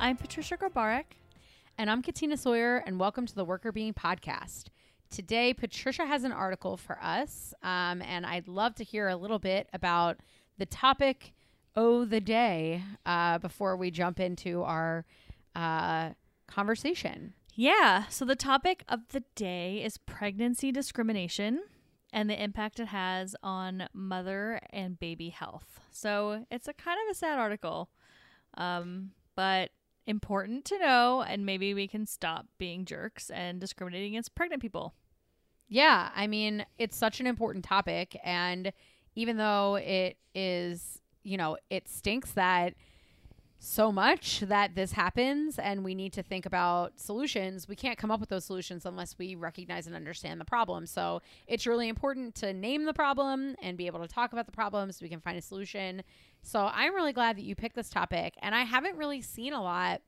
I'm Patricia Grabarek. And I'm Katina Sawyer, and welcome to the Workr Beeing Podcast. Today, Patricia has an article for us, um, and I'd love to hear a little bit about the topic, oh, the day, uh, before we jump into our uh, conversation. Yeah, so the topic of the day is pregnancy discrimination and the impact it has on mother and baby health. So it's a kind of a sad article, um, but important to know, and maybe we can stop being jerks and discriminating against pregnant people. Yeah, I mean, it's such an important topic. And even though it is, you know, it stinks that so much that this happens and we need to think about solutions. We can't come up with those solutions unless we recognize and understand the problem. So it's really important to name the problem and be able to talk about the problem so we can find a solution. So I'm really glad that you picked this topic. And I haven't really seen a lot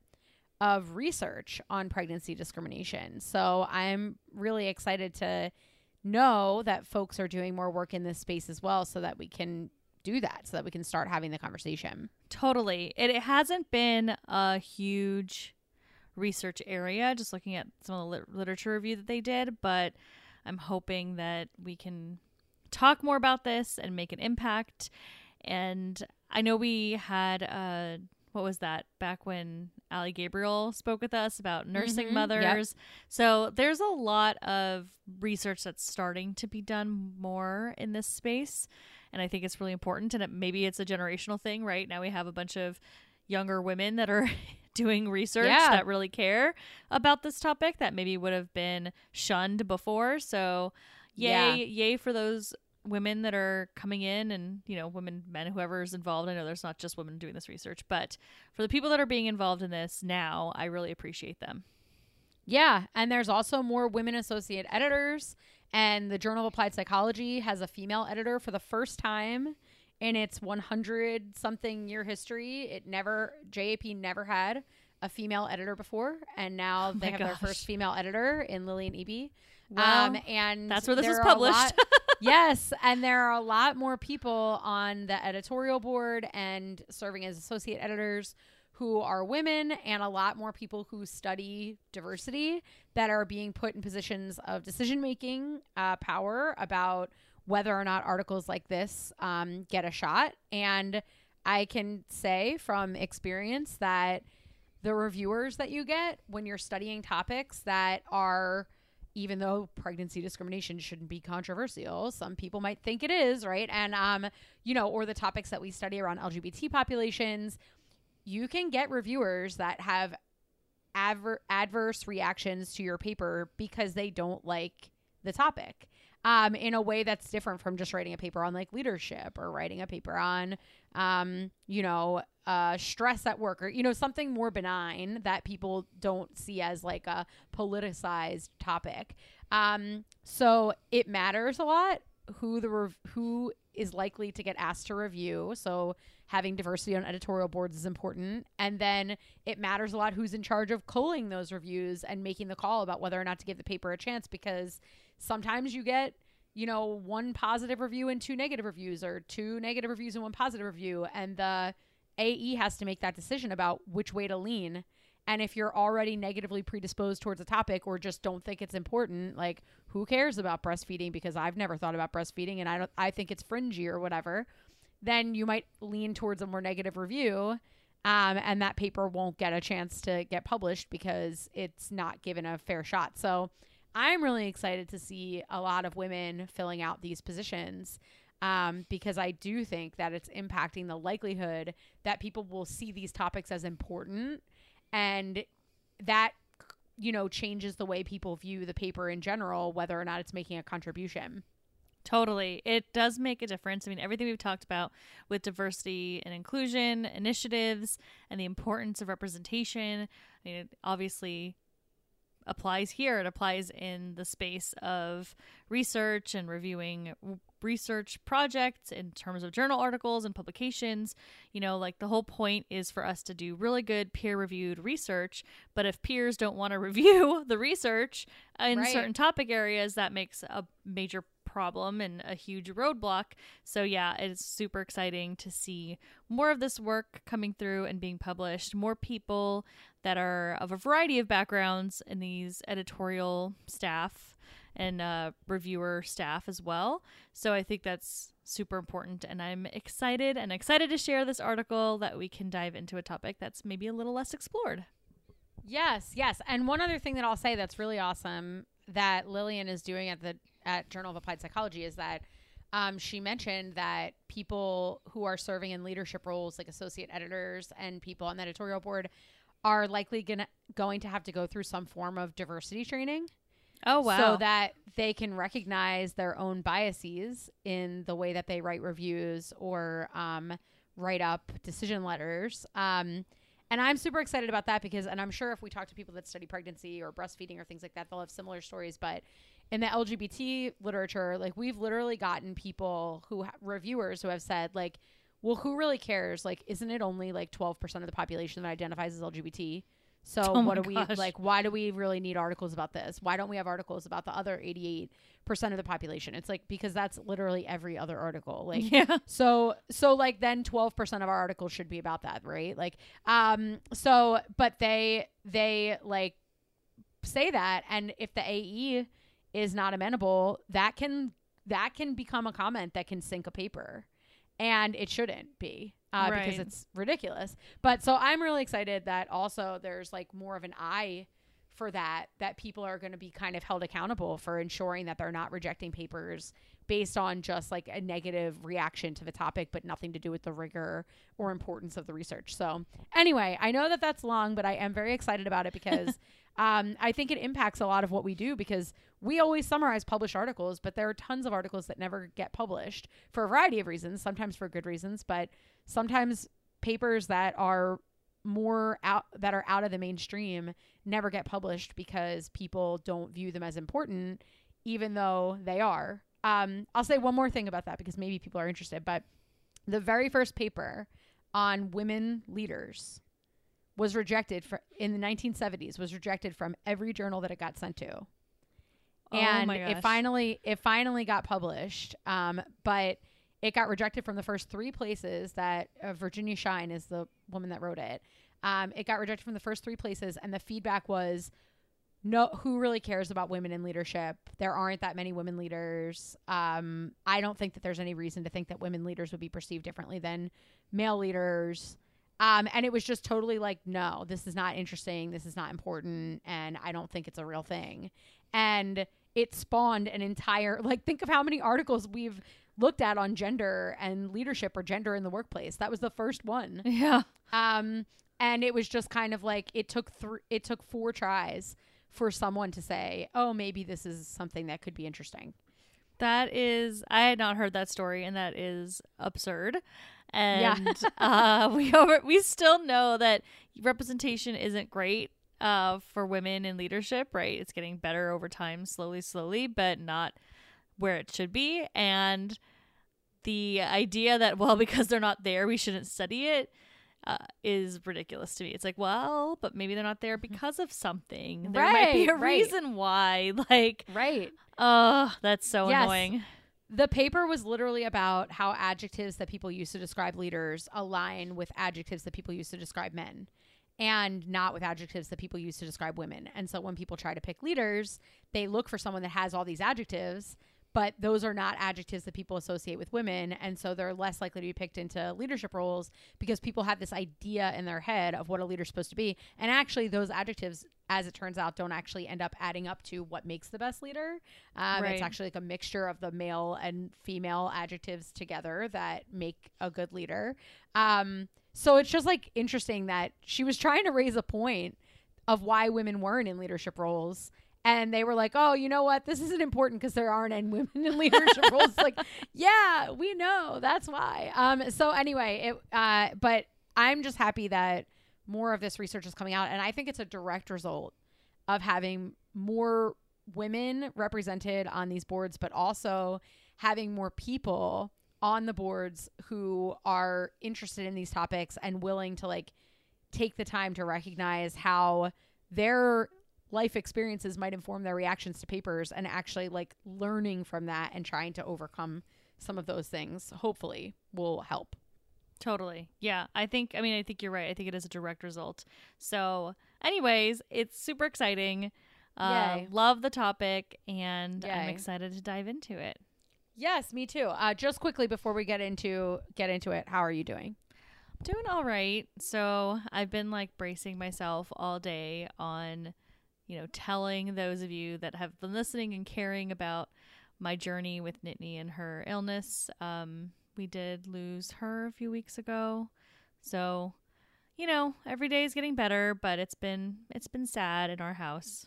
of research on pregnancy discrimination. So I'm really excited to know that folks are doing more work in this space as well so that we can do that so that we can start having the conversation. Totally. It, it hasn't been a huge research area, just looking at some of the lit- literature review that they did, but I'm hoping that we can talk more about this and make an impact. And I know we had uh what was that back when Ali Gabriel spoke with us about nursing Mhm, mothers. So there's a lot of research that's starting to be done more in this space and I think it's really important. And it, maybe it's a generational thing, right? Now we have a bunch of younger women that are doing research Yeah. that really care about this topic that maybe would have been shunned before. So, yay, Yeah. yay for those women that are coming in and you know women men whoever's involved. I know there's not just women doing this research but for the people that are being involved in this now i really appreciate them. Yeah, and there's also more women associate editors and the Journal of Applied Psychology has a female editor for the first time in its 100 something year history. It never JAP never had a female editor before and now Oh they have their first female editor in Lillian Eby. Well, um and that's where this was published. lot- yes, and there are a lot more people on the editorial board and serving as associate editors who are women and a lot more people who study diversity that are being put in positions of decision making uh, power about whether or not articles like this um, get a shot. And I can say from experience that the reviewers that you get when you're studying topics that are even though pregnancy discrimination shouldn't be controversial some people might think it is right? And um you know or the topics that we study around lgbt populations you can get reviewers that have adver- adverse reactions to your paper because they don't like the topic um, in a way that's different from just writing a paper on like leadership or writing a paper on um, you know uh, stress at work or you know something more benign that people don't see as like a politicized topic. Um, so it matters a lot who the rev- who is likely to get asked to review. So having diversity on editorial boards is important. And then it matters a lot who's in charge of culling those reviews and making the call about whether or not to give the paper a chance because sometimes you get you know one positive review and two negative reviews or two negative reviews and one positive review. And the AE has to make that decision about which way to lean. And if you're already negatively predisposed towards a topic or just don't think it's important like who cares about breastfeeding? Because I've never thought about breastfeeding and I don't I think it's fringy or whatever. Then you might lean towards a more negative review um, and that paper won't get a chance to get published because it's not given a fair shot. So i'm really excited to see a lot of women filling out these positions um, because i do think that it's impacting the likelihood that people will see these topics as important and that you know changes the way people view the paper in general whether or not it's making a contribution Totally. It does make a difference. I mean, everything we've talked about with diversity and inclusion initiatives and the importance of representation, I mean, obviously applies here. It applies in the space of research and reviewing research projects in terms of journal articles and publications. You know, like the whole point is for us to do really good peer reviewed research. But if peers don't want to review the research in Right. certain topic areas, that makes a major problem and a huge roadblock. So, yeah, it's super exciting to see more of this work coming through and being published, more people that are of a variety of backgrounds in these editorial staff and uh, reviewer staff as well. So, I think that's super important. And I'm excited and excited to share this article that we can dive into a topic that's maybe a little less explored. Yes, yes. And one other thing that I'll say that's really awesome that Lillian is doing at the at Journal of Applied Psychology is that um, she mentioned that people who are serving in leadership roles, like associate editors and people on the editorial board, are likely gonna going to have to go through some form of diversity training. Oh wow! So that they can recognize their own biases in the way that they write reviews or um, write up decision letters. Um, and I'm super excited about that because, and I'm sure if we talk to people that study pregnancy or breastfeeding or things like that, they'll have similar stories. But in the LGBT literature, like we've literally gotten people who ha- reviewers who have said, like, well, who really cares? Like, isn't it only like 12% of the population that identifies as LGBT? So Oh what do we gosh. like? Why do we really need articles about this? Why don't we have articles about the other 88% of the population? It's like because that's literally every other article. Like yeah. so so like then 12% of our articles should be about that, right? Like um so but they they like say that and if the AE is not amenable, that can that can become a comment that can sink a paper. And it shouldn't be. Uh, because it's ridiculous. But so I'm really excited that also there's like more of an eye for that that people are going to be kind of held accountable for ensuring that they're not rejecting papers based on just like a negative reaction to the topic but nothing to do with the rigor or importance of the research so anyway i know that that's long but i am very excited about it because um, i think it impacts a lot of what we do because we always summarize published articles but there are tons of articles that never get published for a variety of reasons sometimes for good reasons but sometimes papers that are more out that are out of the mainstream never get published because people don't view them as important even though they are. Um, i'll say one more thing about that because maybe people are interested but the very first paper on women leaders was rejected for in the 1970s was rejected from every journal that it got sent to. And oh my it finally it finally got published um, but it got rejected from the first three places that uh, virginia Schein is the woman that wrote it. Um, it got rejected from the first three places and the feedback was no who really cares about women in leadership? There aren't that many women leaders. Um, i don't think that there's any reason to think that women leaders would be perceived differently than male leaders um, and it was just totally like no this is not interesting this is not important and i don't think it's a real thing and it spawned an entire like think of how many articles we've looked at on gender and leadership or gender in the workplace that was the first one Yeah. um, and it was just kind of like it took three, it took four tries for someone to say, "Oh, maybe this is something that could be interesting." That is, I had not heard that story, and that is absurd. And uh, we over, we still know that representation isn't great uh, for women in leadership. Right, it's getting better over time, slowly, slowly, but not where it should be. And the idea that well, because they're not there, we shouldn't study it. Uh, is ridiculous to me. It's like, well, but maybe they're not there because of something. There might be a right. reason why. Like, Right. oh, that's so Yes. annoying. The paper was literally about how adjectives that people use to describe leaders align with adjectives that people use to describe men and not with adjectives that people use to describe women. And so when people try to pick leaders, they look for someone that has all these adjectives, but those are not adjectives that people associate with women. And so they're less likely to be picked into leadership roles because people have this idea in their head of what a leader's supposed to be. And actually, those adjectives, as it turns out, don't actually end up adding up to what makes the best leader. Um, Right. It's actually like a mixture of the male and female adjectives together that make a good leader. Um, so it's just like interesting that she was trying to raise a point of why women weren't in leadership roles. And they were like, oh, you know what? This isn't important because there aren't any women in leadership roles. Like, yeah, we know. That's why. Um, so anyway, it, uh, but I'm just happy that more of this research is coming out. And I think it's a direct result of having more women represented on these boards, but also having more people on the boards who are interested in these topics and willing to like take the time to recognize how their life experiences might inform their reactions to papers and actually like learning from that and trying to overcome some of those things hopefully will help. Totally. Yeah. I think, I mean, I think you're right. I think it is a direct result. So, anyways, it's super exciting. Uh, love the topic, and I'm excited to dive into it. Yes, me too. Uh, just quickly before we get into get into it, how are you doing? Doing all right. So, I've been like bracing myself all day on, you know, telling those of you that have been listening and caring about my journey with Nittany and her illness. Um, we did lose her a few weeks ago. So, you know, every day is getting better, but it's been it's been sad in our house.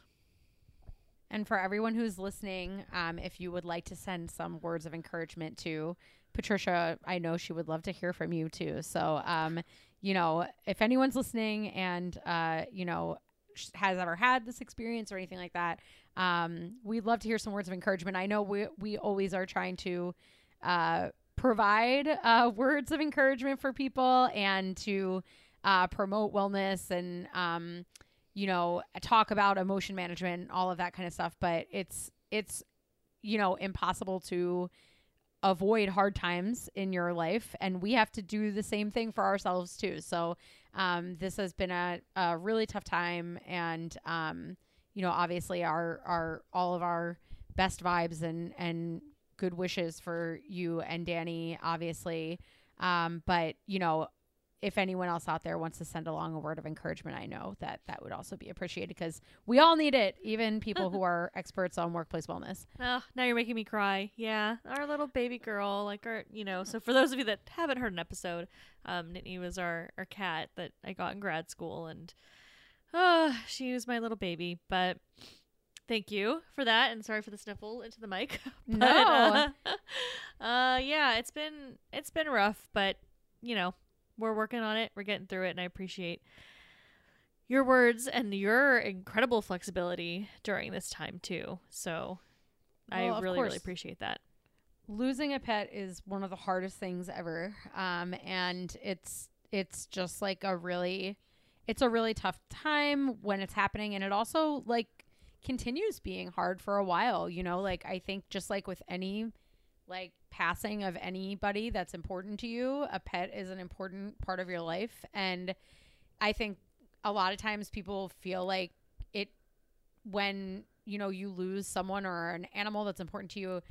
And for everyone who's listening, um, if you would like to send some words of encouragement to Patricia, I know she would love to hear from you too. So, um, you know, if anyone's listening and, uh, you know, has ever had this experience or anything like that, um, we'd love to hear some words of encouragement. I know we, we always are trying to uh, provide uh, words of encouragement for people and to uh, promote wellness and, um, you know, talk about emotion management, all of that kind of stuff. But it's it's you know impossible to avoid hard times in your life, and we have to do the same thing for ourselves too. So um, this has been a, a really tough time, and um, you know, obviously our our all of our best vibes and and good wishes for you and Danny, obviously. Um, but you know, if anyone else out there wants to send along a word of encouragement, I know that that would also be appreciated because we all need it, even people who are experts on workplace wellness. Oh, now you're making me cry. Yeah, our little baby girl, like our, you know. So for those of you that haven't heard an episode, um, Nittany was our our cat that I got in grad school, and uh, she was my little baby. But thank you for that, and sorry for the sniffle into the mic. But, No. uh, uh, yeah, it's been it's been rough, but you know, we're working on it. We're getting through it, and I appreciate your words and your incredible flexibility during this time too. So I Well, of really, course. really appreciate that. Losing a pet is one of the hardest things ever, um, and it's it's just like a really it's a really tough time when it's happening, and it also like continues being hard for a while. You know, like I think just like with any like passing of anybody that's important to you, a pet is an important part of your life, and I think a lot of times people feel like it when you know you lose someone or an animal that's important to you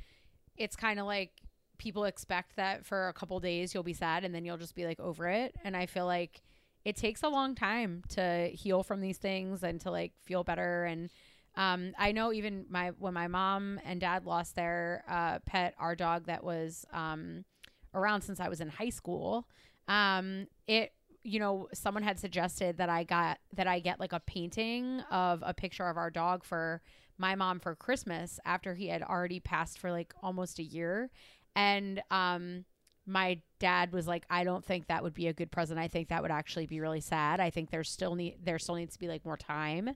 it's kind of like people expect that for a couple days you'll be sad and then you'll just be like over it. And i feel like it takes a long time to heal from these things and to like feel better. And um, i know even my when my mom and dad lost their uh, pet our dog that was um, around since i was in high school um, it you know someone had suggested that i got that i get like a painting of a picture of our dog for my mom for christmas after he had already passed for like almost a year. And um my dad was like i don't think that would be a good present. I think that would actually be really sad. I think there's still need there still needs to be like more time.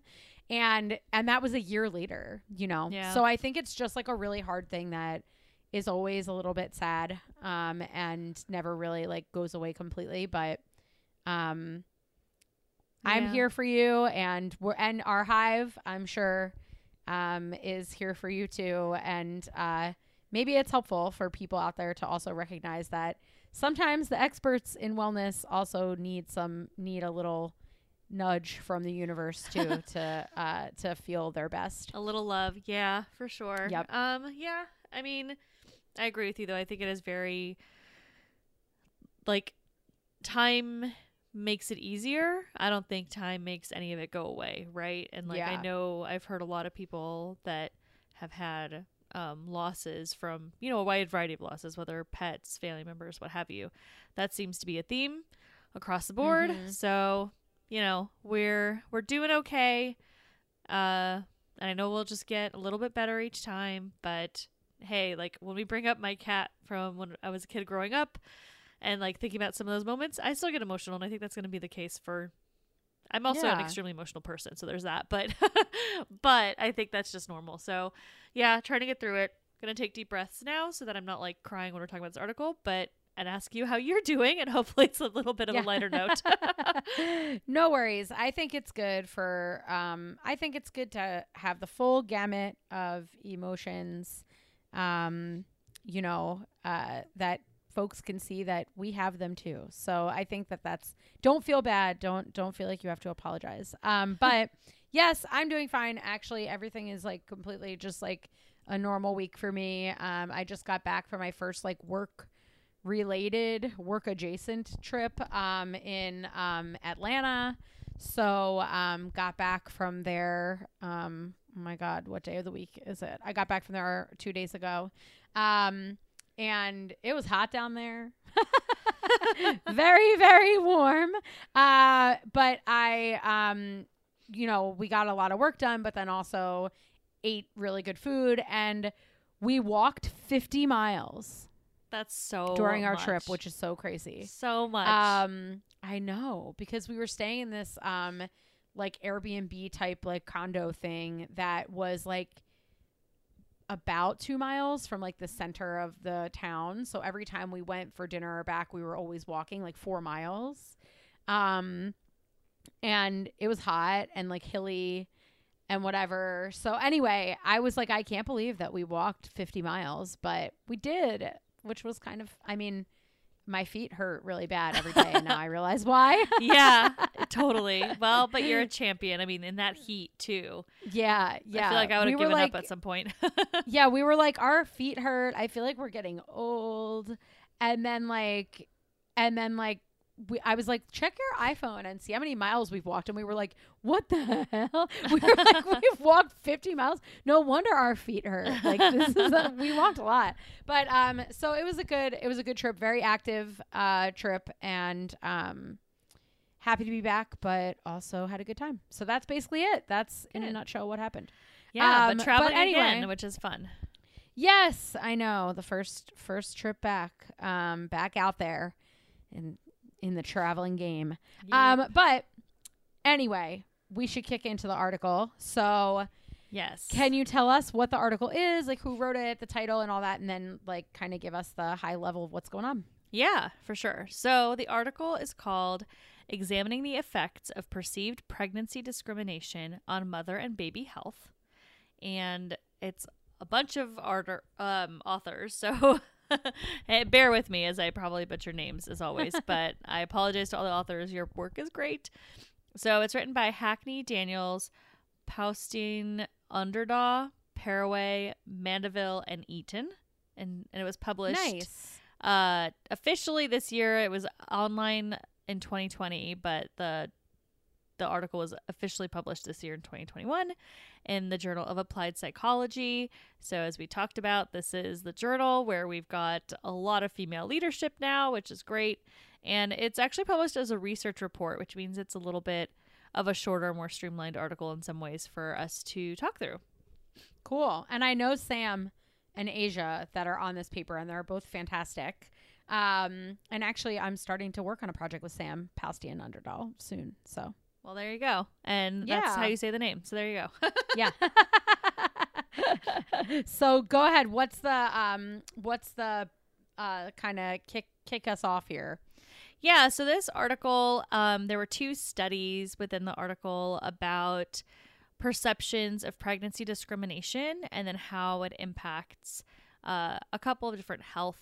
And and that was a year later you know? Yeah. so i think it's just like a really hard thing that is always a little bit sad um and never really like goes away completely but um i'm here for you and we're and our hive i'm sure um is here for you too and uh maybe it's helpful for people out there to also recognize that sometimes the experts in wellness also need some need a little nudge from the universe too to uh to feel their best A little love, yeah, for sure. Yep. Um, yeah. I mean, I agree with you though. I think it is very like time makes it easier. I don't think time makes any of it go away, right? And like I know I've heard a lot of people that have had um, losses from you know a wide variety of losses, whether pets, family members, what have you. That seems to be a theme across the board. Mhm. So you know we're we're doing okay. Uh, and I know we'll just get a little bit better each time, but hey, like when we bring up my cat from when I was a kid growing up and like thinking about some of those moments, I still get emotional and I think that's going to be the case for I'm also an extremely emotional person, so there's that, but but I think that's just normal. So, yeah, trying to get through it. Going to take deep breaths now so that I'm not like crying when we're talking about this article, but and ask you how you're doing, and hopefully it's a little bit of Yeah. a lighter note. no worries. I think it's good for um I think it's good to have the full gamut of emotions um you know uh that folks can see that we have them too. So I think that that's don't feel bad. Don't don't feel like you have to apologize. Um but yes, I'm doing fine. Actually, everything is like completely just like a normal week for me. Um I just got back from my first like work related work adjacent trip um, in um, Atlanta. So um, got back from there. Um, oh my God, what day of the week is it? I got back from there two days ago. Um, and it was hot down there. very, very warm. Uh, but I, um, you know, we got a lot of work done, but then also ate really good food. And we walked 50 miles That's so during our trip, which is so crazy. so much. Um, I know because we were staying in this um like Airbnb type like condo thing that was like about two miles from like the center of the town. So every time we went for dinner or back, we were always walking like four miles. Um, and it was hot and like hilly and whatever. So anyway, I was like, I can't believe that we walked 50 miles, but we did, which was kind of, I mean, my feet hurt really bad every day, and now I realize why. yeah, totally. Well, but you're a champion. I mean, in that heat too. yeah, yeah. I feel like I would We have were given like- up at some point. yeah, we were like, our feet hurt. I feel like we're getting old. And then like, and then like, we, I was like, check your iPhone and see how many miles we've walked. And we were like, what the hell? We were like, we've walked 50 miles. No wonder our feet hurt. Like this is, a, we walked a lot. But, um, so it was a good, it was a good trip, very active, uh, trip and, um, happy to be back, but also had a good time. So that's basically it. That's in a nutshell what happened. yeah, Um, but traveling but anyway. again, which is fun. Yes, I know. The first first trip back, um, back out there in in the traveling game. Um, but anyway, we should kick into the article. So yes. can you tell us what the article is, like who wrote it, the title and all that, and then like kind of give us the high level of what's going on? Yeah, for sure. So the article is called Examining the Effects of Perceived Pregnancy Discrimination on Mother and Baby Health. And it's a bunch of art- um, authors. So bear with me as I probably butcher names as always, but I apologize to all the authors. Your work is great. So it's written by Hackney Daniels, Paustine Underdaw, Perrewé, Mandeville, and Eaton. And, and it was published Nice. uh officially this year it was online in 2020 but the the article was officially published this year in 2021 in the journal of applied psychology so as we talked about this is the journal where we've got a lot of female leadership now which is great and it's actually published as a research report which means it's a little bit of a shorter more streamlined article in some ways for us to talk through Cool. And I know Sam and Asia that are on this paper, and they're both fantastic. Um, and actually, I'm starting to work on a project with Sam Paustian-Underdahl soon. So well there you go and that's how you say the name so there you go yeah. so go ahead. What's the um? What's the uh? Kind of kick kick us off here. Yeah, so this article, um, there were two studies within the article about perceptions of pregnancy discrimination and then how it impacts uh, a couple of different health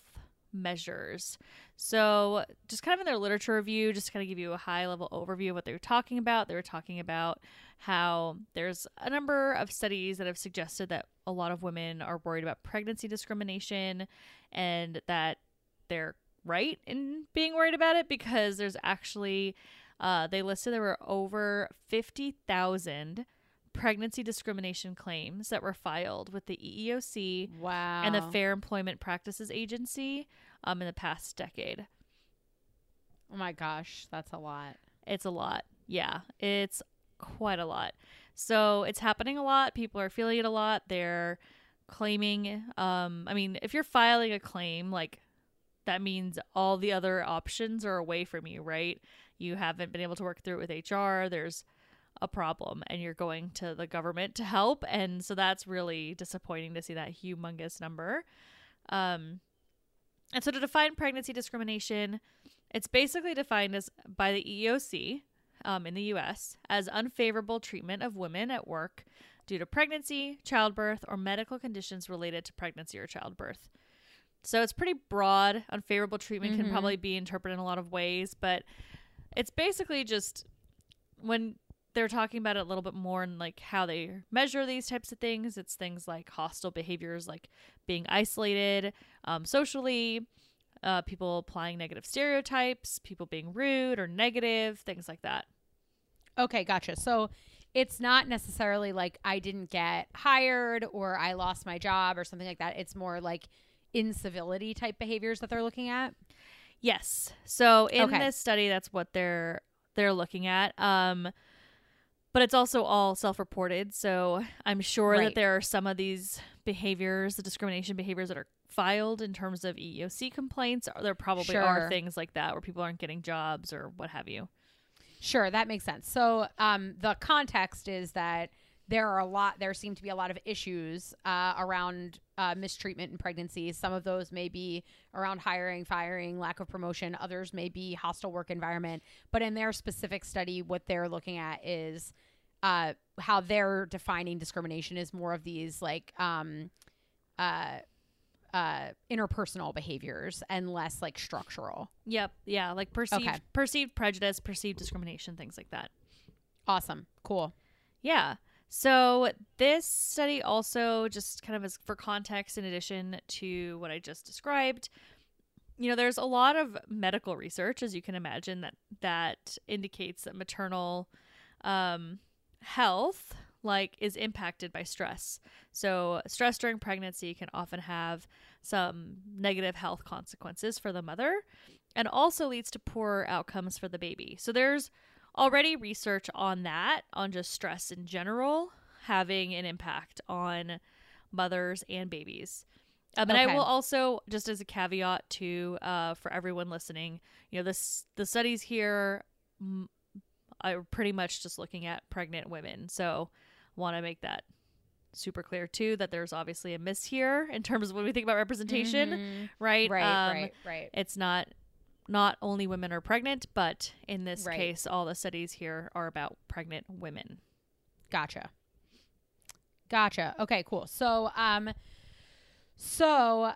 measures. So, just kind of in their literature review, just kind of give you a high level overview of what they were talking about. They were talking about how there's a number of studies that have suggested that a lot of women are worried about pregnancy discrimination and that they're right in being worried about it because there's actually uh, they listed there were over 50,000 pregnancy discrimination claims that were filed with the EEOC Wow. and the Fair Employment Practices Agency um, in the past decade. Oh my gosh, that's a lot. It's a lot. Yeah, it's quite a lot. So it's happening a lot. People are feeling it a lot. They're claiming. Um, I mean, if you're filing a claim, like that means all the other options are away from you, right? You haven't been able to work through it with HR. There's a problem, and you're going to the government to help, and so that's really disappointing to see that humongous number. Um, And so to define pregnancy discrimination, it's basically defined as by the EEOC um, in the U.S. as unfavorable treatment of women at work due to pregnancy, childbirth, or medical conditions related to pregnancy or childbirth. So it's pretty broad. Unfavorable treatment can Mhm. probably be interpreted in a lot of ways, but it's basically just when they're talking about it a little bit more and like how they measure these types of things. It's things like hostile behaviors, like being isolated um, socially, uh, people applying negative stereotypes, people being rude or negative, things like that. Okay, gotcha. So it's not necessarily like I didn't get hired or I lost my job or something like that. It's more like incivility type behaviors that they're looking at. Yes. So in Okay. this study, that's what they're they're looking at. Um, but it's also all self-reported. So I'm sure Right. that there are some of these behaviors, the discrimination behaviors that are filed in terms of EEOC complaints. There probably are things like that where people aren't getting jobs or what have you. Sure, that makes sense. So um, the context is that there are a lot. There seem to be a lot of issues uh, around uh, mistreatment in pregnancies. Some of those may be around hiring, firing, lack of promotion. Others may be hostile work environment. But in their specific study, what they're looking at is uh, how they're defining discrimination is more of these like um, uh, uh, interpersonal behaviors and less like structural. Yep. Yeah, like perceived Okay. perceived prejudice, perceived discrimination, things like that. Awesome, cool. Yeah. So this study also just kind of as for context in addition to what I just described, you know, there's a lot of medical research as you can imagine that that indicates that maternal um health like is impacted by stress. So stress during pregnancy can often have some negative health consequences for the mother and also leads to poor outcomes for the baby. So there's already research on that, on just stress in general, having an impact on mothers and babies. Um, and I will also, just as a caveat to uh, for everyone listening, you know, this the studies here are pretty much just looking at pregnant women. So, want to make that super clear too that there's obviously a miss here in terms of when we think about representation, Mhm. right? Right, Um, right, right. it's not not only women are pregnant, but in this Right. case, all the studies here are about pregnant women. Gotcha. Gotcha. Okay, cool. So, um, so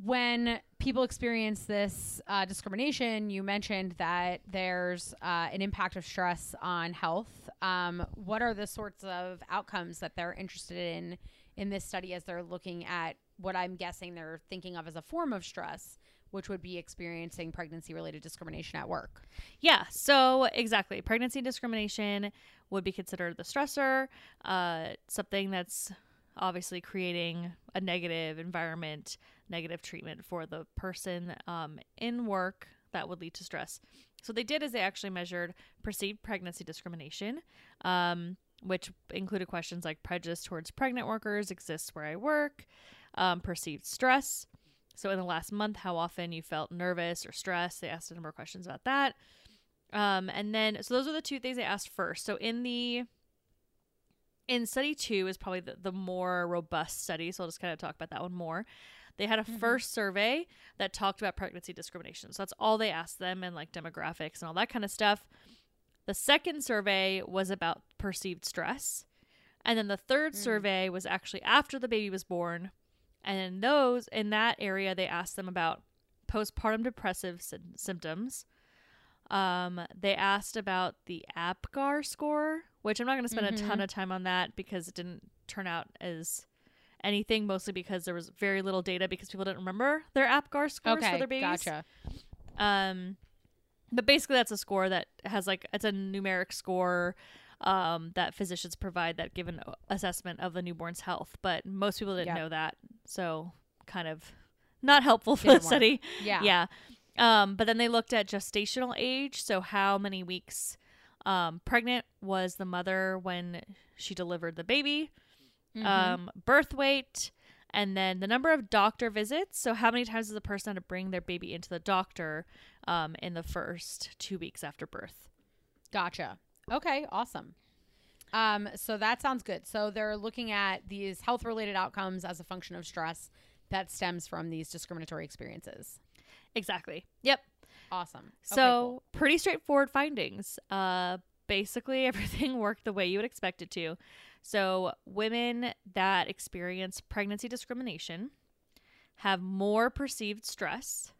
when people experience this uh, discrimination, you mentioned that there's uh, an impact of stress on health. Um, what are the sorts of outcomes that they're interested in in this study as they're looking at what I'm guessing they're thinking of as a form of stress, which would be experiencing pregnancy related discrimination at work? Yeah, so exactly. Pregnancy discrimination would be considered the stressor, uh, something that's obviously creating a negative environment, negative treatment for the person um, in work that would lead to stress. So, they did is they actually measured perceived pregnancy discrimination, um, which included questions like prejudice towards pregnant workers exists where I work, um, perceived stress. So, in the last month, how often you felt nervous or stressed. They asked a number of questions about that. Um, and then, so those are the two things they asked first. So, in the in study two is probably the, the more robust study. So, I'll just kind of talk about that one more. They had a Mhm. first survey that talked about pregnancy discrimination. So, that's all they asked them and like demographics and all that kind of stuff. The second survey was about perceived stress. And then the third Mm. survey was actually after the baby was born. And in those, in that area, they asked them about postpartum depressive sy- symptoms. Um, they asked about the APGAR score, which I'm not going to spend a ton Mhm. of time on that because it didn't turn out as anything, mostly because there was very little data because people didn't remember their APGAR scores for their babies. gotcha. Um, but basically, that's a score that has like it's a numeric score um, that physicians provide that give an assessment of the newborn's health. But most people didn't Yep. know that, so kind of not helpful for Didn't the study. Yeah. Yeah. Um, but then they looked at gestational age, so how many weeks um, pregnant was the mother when she delivered the baby, Mhm. um, birth weight, and then the number of doctor visits. So how many times does a person have to bring their baby into the doctor um, in the first two weeks after birth? Gotcha. Okay, awesome. Um, so that sounds good. So they're looking at these health related outcomes as a function of stress. that stems from these discriminatory experiences. Exactly. Yep. Awesome. So Okay, cool. pretty straightforward findings. Uh, basically, everything worked the way you would expect it to. So women that experience pregnancy discrimination have more perceived stress,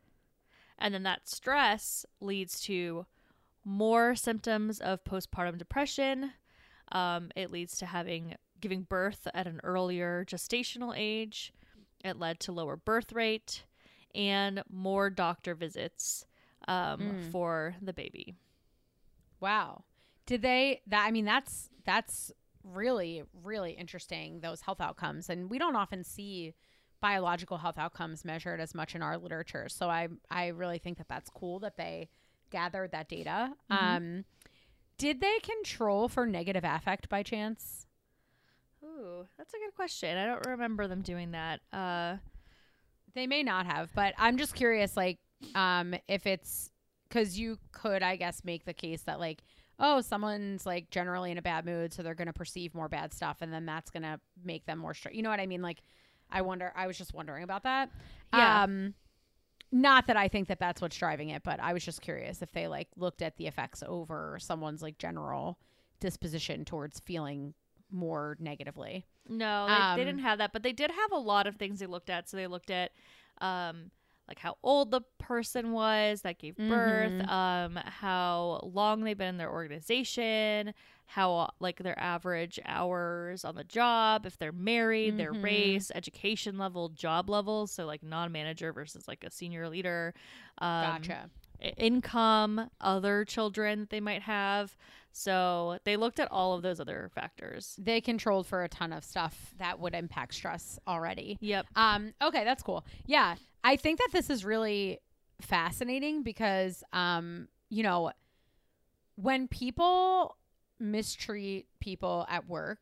and then that stress leads to more symptoms of postpartum depression. Um, it leads to having giving birth at an earlier gestational age. It led to lower birth rate and more doctor visits um, Mm. for the baby. Wow. Did they that I mean that's that's really really interesting those health outcomes and we don't often see biological health outcomes measured as much in our literature. So I I really think that that's cool that they gathered that data. Mhm. Um did they control for negative affect by chance? Ooh, that's a good question. I don't remember them doing that. Uh, They may not have, but I'm just curious, like, um, if it's because you could, I guess, make the case that like, oh, someone's like generally in a bad mood, so they're going to perceive more bad stuff, and then that's going to make them more stressed. You know what I mean? Like, I wonder. I was just wondering about that. Yeah. Um, not that I think that that's what's driving it, but I was just curious if they like looked at the effects over someone's like general disposition towards feeling more negatively. no, they, Um, they didn't have that, but they did have a lot of things they looked at. So they looked at, um, like how old the person was that gave birth, Mhm. um, how long they've been in their organization, how like their average hours on the job, if they're married, their Mhm. race, education level, job levels. So like non-manager versus like a senior leader. Um, Gotcha. income, other children that they might have. So they looked at all of those other factors. They controlled for a ton of stuff that would impact stress already. Yep. Um, okay, that's cool. Yeah, I think that this is really fascinating because, um, you know, when people mistreat people at work,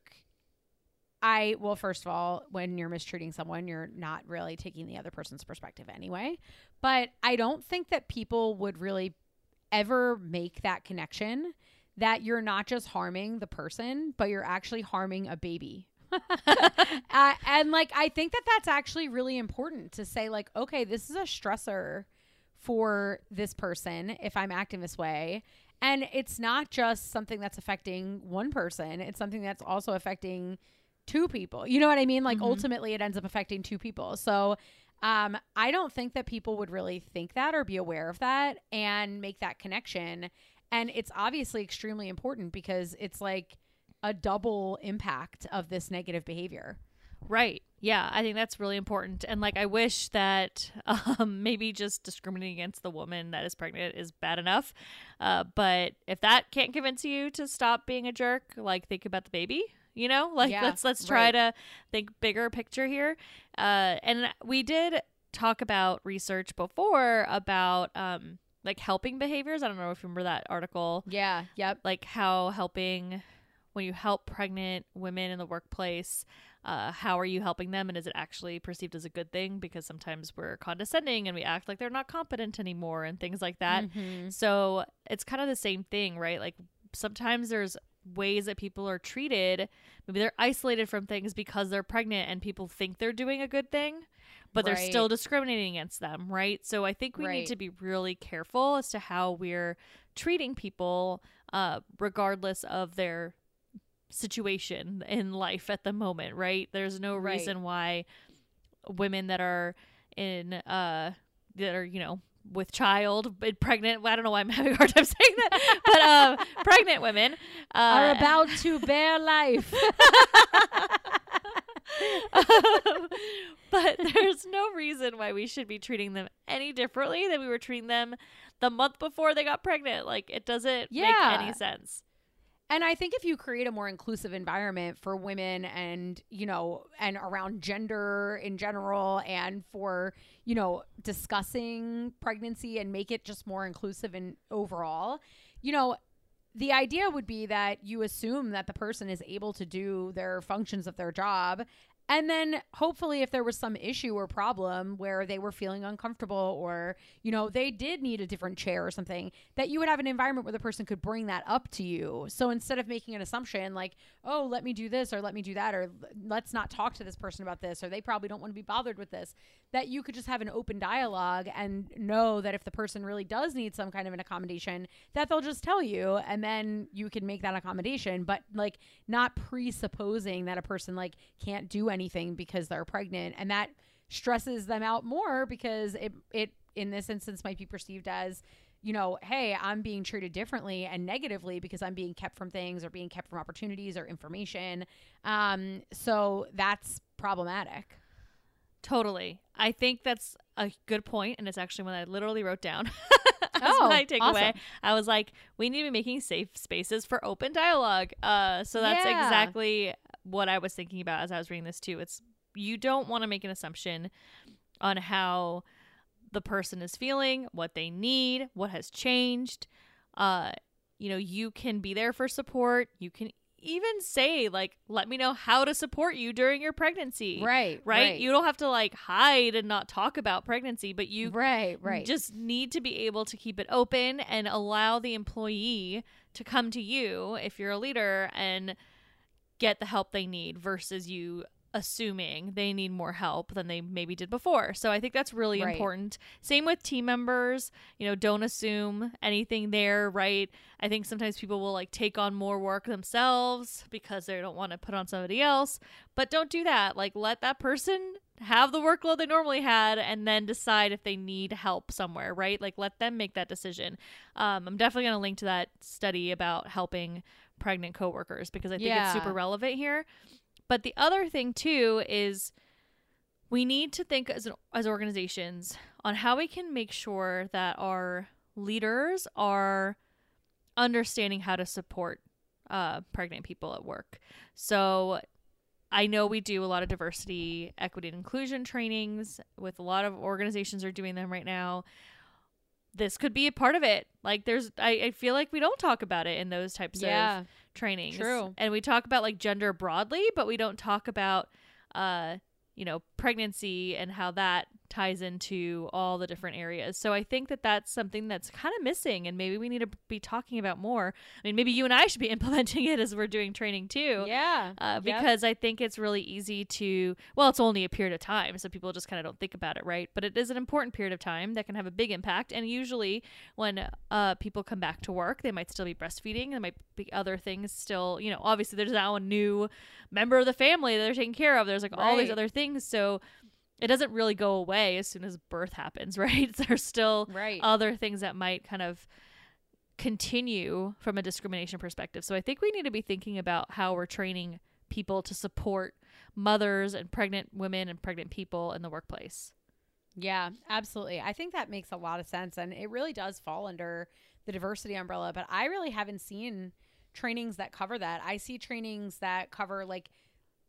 I, well, first of all, when you're mistreating someone, you're not really taking the other person's perspective anyway. But I don't think that people would really ever make that connection that you're not just harming the person, but you're actually harming a baby. uh, and like I think that that's actually really important to say like okay, this is a stressor for this person if I'm acting this way. And it's not just something that's affecting one person, it's something that's also affecting two people. You know what I mean? Like Mhm. ultimately it ends up affecting two people. So um I don't think that people would really think that or be aware of that and make that connection. And it's obviously extremely important because it's like a double impact of this negative behavior. Right. Yeah, I think that's really important. And like I wish that um maybe just discriminating against the woman that is pregnant is bad enough. Uh but if that can't convince you to stop being a jerk, like think about the baby, you know? Like Yeah, let's let's try right. to think bigger picture here. Uh and we did talk about research before about um like helping behaviors. I don't know if you remember that article Yeah. Yep. like how helping when you help pregnant women in the workplace uh, how are you helping them and is it actually perceived as a good thing because sometimes we're condescending and we act like they're not competent anymore and things like that Mhm. so it's kind of the same thing right like sometimes there's ways that people are treated maybe they're isolated from things because they're pregnant and people think they're doing a good thing but they're Right. still discriminating against them right so i think we Right. need to be really careful as to how we're treating people uh, regardless of their situation in life at the moment right there's no Right. reason why women that are in uh that are you know with child pregnant i don't know why i'm having a hard time saying that but um pregnant women uh, Are about to bear life. but there's no reason why we should be treating them any differently than we were treating them the month before they got pregnant. Like it doesn't Yeah. make any sense. And I think if you create a more inclusive environment for women and, you know, and around gender in general and for, you know, discussing pregnancy and make it just more inclusive and overall, you know, the idea would be that you assume that the person is able to do their functions of their job And then hopefully if there was some issue or problem where they were feeling uncomfortable or, you know, they did need a different chair or something, that you would have an environment where the person could bring that up to you. So instead of making an assumption like, "Oh, let me do this or let me do that or let's not talk to this person about this or they probably don't want to be bothered with this," that you could just have an open dialogue and know that if the person really does need some kind of an accommodation, that they'll just tell you and then you can make that accommodation, but like not presupposing that a person like can't do anything because they're pregnant and that stresses them out more because it it in this instance might be perceived as you know, hey, I'm being treated differently and negatively because I'm being kept from things or being kept from opportunities or information. Um, so that's problematic. Totally. I think that's a good point, and it's actually one I literally wrote down. as Oh, my takeaway. awesome. I was like, we need to be making safe spaces for open dialogue. Uh, so that's Yeah. exactly what I was thinking about as I was reading this too. It's you don't want to make an assumption on how the person is feeling, what they need, what has changed. Uh, you know, you can be there for support. You can even say like, "Let me know how to support you during your pregnancy." Right. right? You don't have to like hide and not talk about pregnancy, but you right, right. just need to be able to keep it open and allow the employee to come to you if you're a leader and get the help they need versus you assuming they need more help than they maybe did before. So I think that's really Right. important. Same with team members, you know, don't assume anything there, right? I think sometimes people will like take on more work themselves because they don't want to put on somebody else, but don't do that. Like let that person have the workload they normally had and then decide if they need help somewhere, right? Like let them make that decision. Um, I'm definitely going to link to that study about helping pregnant coworkers because I think it's super relevant here. But the other thing too is we need to think as as organizations on how we can make sure that our leaders are understanding how to support uh, pregnant people at work. So I know we do a lot of diversity, equity, and inclusion trainings with a lot of organizations are doing them right now. This could be a part of it. Like there's I, I feel like we don't talk about it in those types yeah. of trainings. True. And we talk about like gender broadly, but we don't talk about uh you know, pregnancy and how that ties into all the different areas. So I think that that's something that's kind of missing and maybe we need to be talking about more. I mean, maybe you and I should be implementing it as we're doing training too. Yeah. Uh, Yep. because I think it's really easy to, well, it's only a period of time, so people just kind of don't think about it, right? But it is an important period of time that can have a big impact. And usually, when uh, people come back to work, they might still be breastfeeding. There might be other things still, you know, obviously, there's now a new member of the family that they're taking care of. There's like all these other things. So it doesn't really go away as soon as birth happens, right? There's still Right. other things that might kind of continue from a discrimination perspective. So I think we need to be thinking about how we're training people to support mothers and pregnant women and pregnant people in the workplace. Yeah, absolutely. I think that makes a lot of sense. And it really does fall under the diversity umbrella. But I really haven't seen trainings that cover that. I see trainings that cover like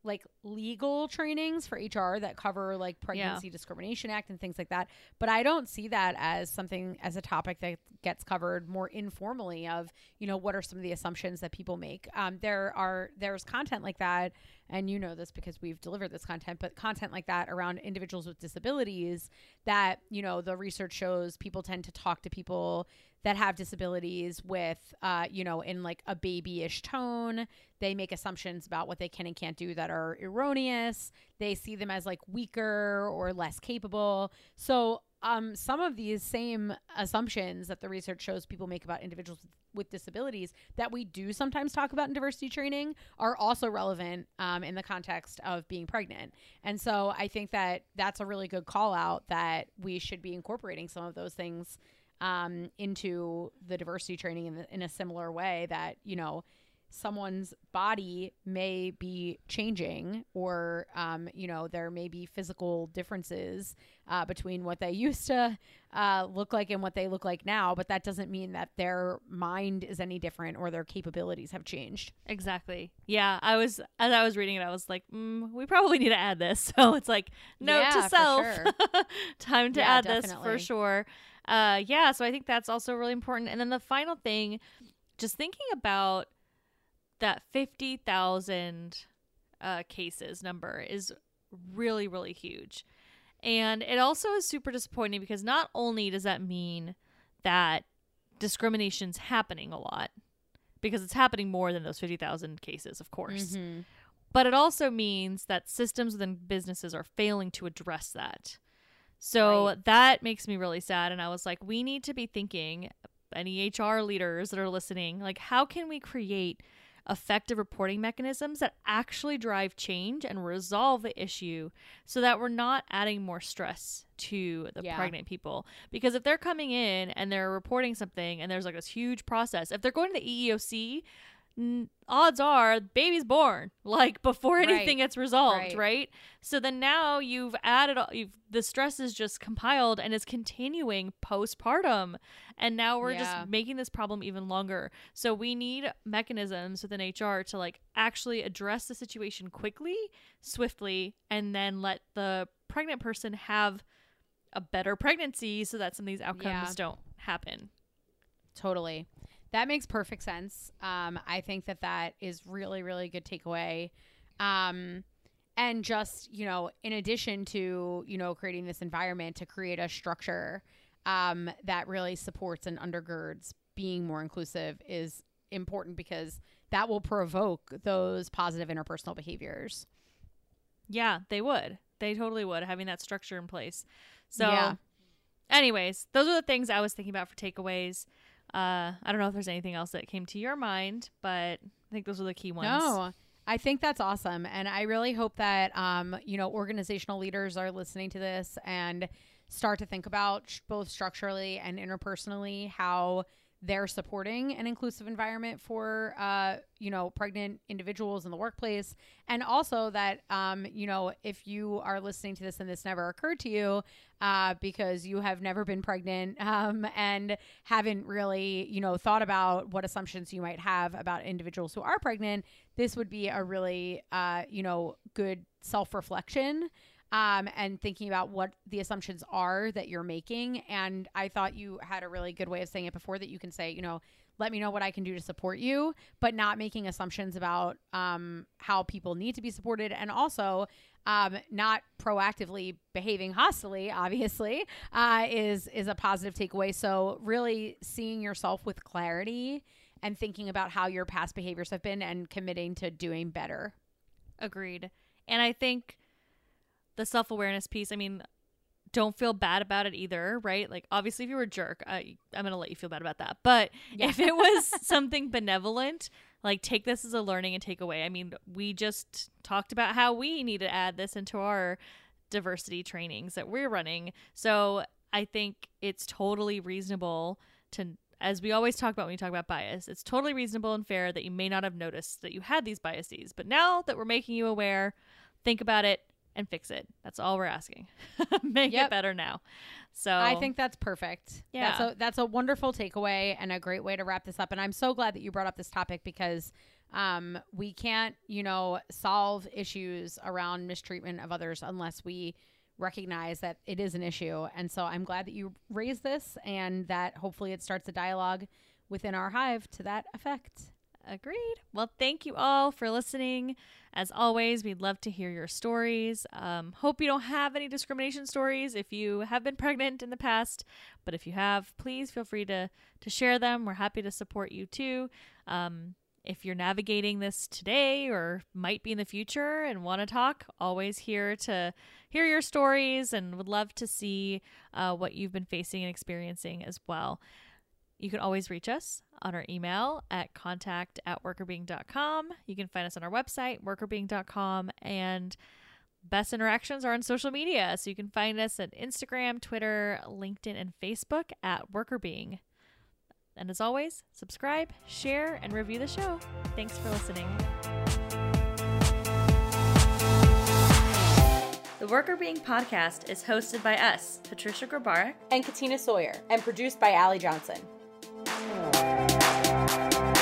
like legal trainings for HR that cover like pregnancy discrimination act and things like that but I don't see that as something as a topic that gets covered more informally of you know what are some of the assumptions that people make. Um, there are there's content like that and you know this because we've delivered this content but content like that around individuals with disabilities that you know the research shows people tend to talk to people that have disabilities with uh, you know in like a babyish tone. They make assumptions about what they can and can't do that are erroneous. They see them as like weaker or less capable. So um, some of these same assumptions that the research shows people make about individuals with disabilities that we do sometimes talk about in diversity training are also relevant um, in the context of being pregnant. And so I think that that's a really good call out that we should be incorporating some of those things um, into the diversity training in, the, in a similar way that, you know, someone's body may be changing or um, you know there may be physical differences uh, between what they used to uh, look like and what they look like now but that doesn't mean that their mind is any different or their capabilities have changed Exactly. Yeah, I was as I was reading it, I was like, mm, we probably need to add this. So it's like note Yeah, to self, sure. time to Yeah, add this for sure. Uh, yeah, so I think that's also really important. And then the final thing, just thinking about that fifty thousand uh, cases number is really, really huge. And it also is super disappointing because not only does that mean that discrimination's happening a lot, because it's happening more than those 50,000 cases, of course. Mhm. But it also means that systems within businesses are failing to address that. So Right. that makes me really sad. And I was like, we need to be thinking, any HR leaders that are listening, like, how can we create effective reporting mechanisms that actually drive change and resolve the issue so that we're not adding more stress to the Yeah. pregnant people? Because if they're coming in and they're reporting something and there's like this huge process, if they're going to the EEOC, n- odds are baby's born like before Right. anything gets resolved Right. right. so then now you've added all you've the stress is just compiled and is continuing postpartum and now we're Yeah. just making this problem even longer so we need mechanisms within hr to like actually address the situation quickly swiftly and then let the pregnant person have a better pregnancy so that some of these outcomes Yeah. don't happen Totally. That makes perfect sense. Um, I think that that is really, really good takeaway. Um, and just, you know, in addition to, you know, creating this environment to create a structure um, that really supports and undergirds being more inclusive is important because that will provoke those positive interpersonal behaviors. Yeah, they would. They totally would, having that structure in place. So, Yeah. anyways, those are the things I was thinking about for takeaways. Uh, I don't know if there's anything else that came to your mind, but I think those are the key ones. No, I think that's awesome. And I really hope that, um, you know, organizational leaders are listening to this and start to think about sh- both structurally and interpersonally how they're supporting an inclusive environment for, uh, you know, pregnant individuals in the workplace. And also that, um, you know, if you are listening to this and this never occurred to you uh, because you have never been pregnant um, and haven't really, you know, thought about what assumptions you might have about individuals who are pregnant, this would be a really, uh, you know, good self reflection um, and thinking about what the assumptions are that you're making. And I thought you had a really good way of saying it before that you can say, you know, let me know what I can do to support you, but not making assumptions about um, how people need to be supported, and also um, not proactively behaving hostily. Obviously, uh, is is a positive takeaway. So really seeing yourself with clarity and thinking about how your past behaviors have been, and committing to doing better. Agreed. And I think the self awareness piece, I mean, don't feel bad about it either, right? Like, obviously, if you were a jerk, I, I'm going to let you feel bad about that. But Yeah. if it was something benevolent, like, take this as a learning and take away. I mean, we just talked about how we need to add this into our diversity trainings that we're running. So I think it's totally reasonable to, as we always talk about when we talk about bias, it's totally reasonable and fair that you may not have noticed that you had these biases. But now that we're making you aware, think about it and fix it. That's all we're asking. Make Yep. it better now. So I think that's perfect. Yeah. That's a that's a wonderful takeaway and a great way to wrap this up. And I'm so glad that you brought up this topic because um, we can't, you know, solve issues around mistreatment of others unless we recognize that it is an issue. And so I'm glad that you raised this and that hopefully it starts a dialogue within our hive to that effect. Agreed. Well, thank you all for listening. As always, we'd love to hear your stories. Um, hope you don't have any discrimination stories if you have been pregnant in the past, but if you have, please feel free to to share them. We're happy to support you too. Um, if you're navigating this today or might be in the future and want to talk, always here to hear your stories and would love to see uh, what you've been facing and experiencing as well. You can always reach us on our email at contact at workrbeeing.com. You can find us on our website, workrbeeing.com, and best interactions are on social media. So you can find us at Instagram, Twitter, LinkedIn, and Facebook at workrbeeing. And as always, subscribe, share, and review the show. Thanks for listening. The Workr Beeing podcast is hosted by us, Patricia Grabarek, And Katina Sawyer and produced by Allie Johnson you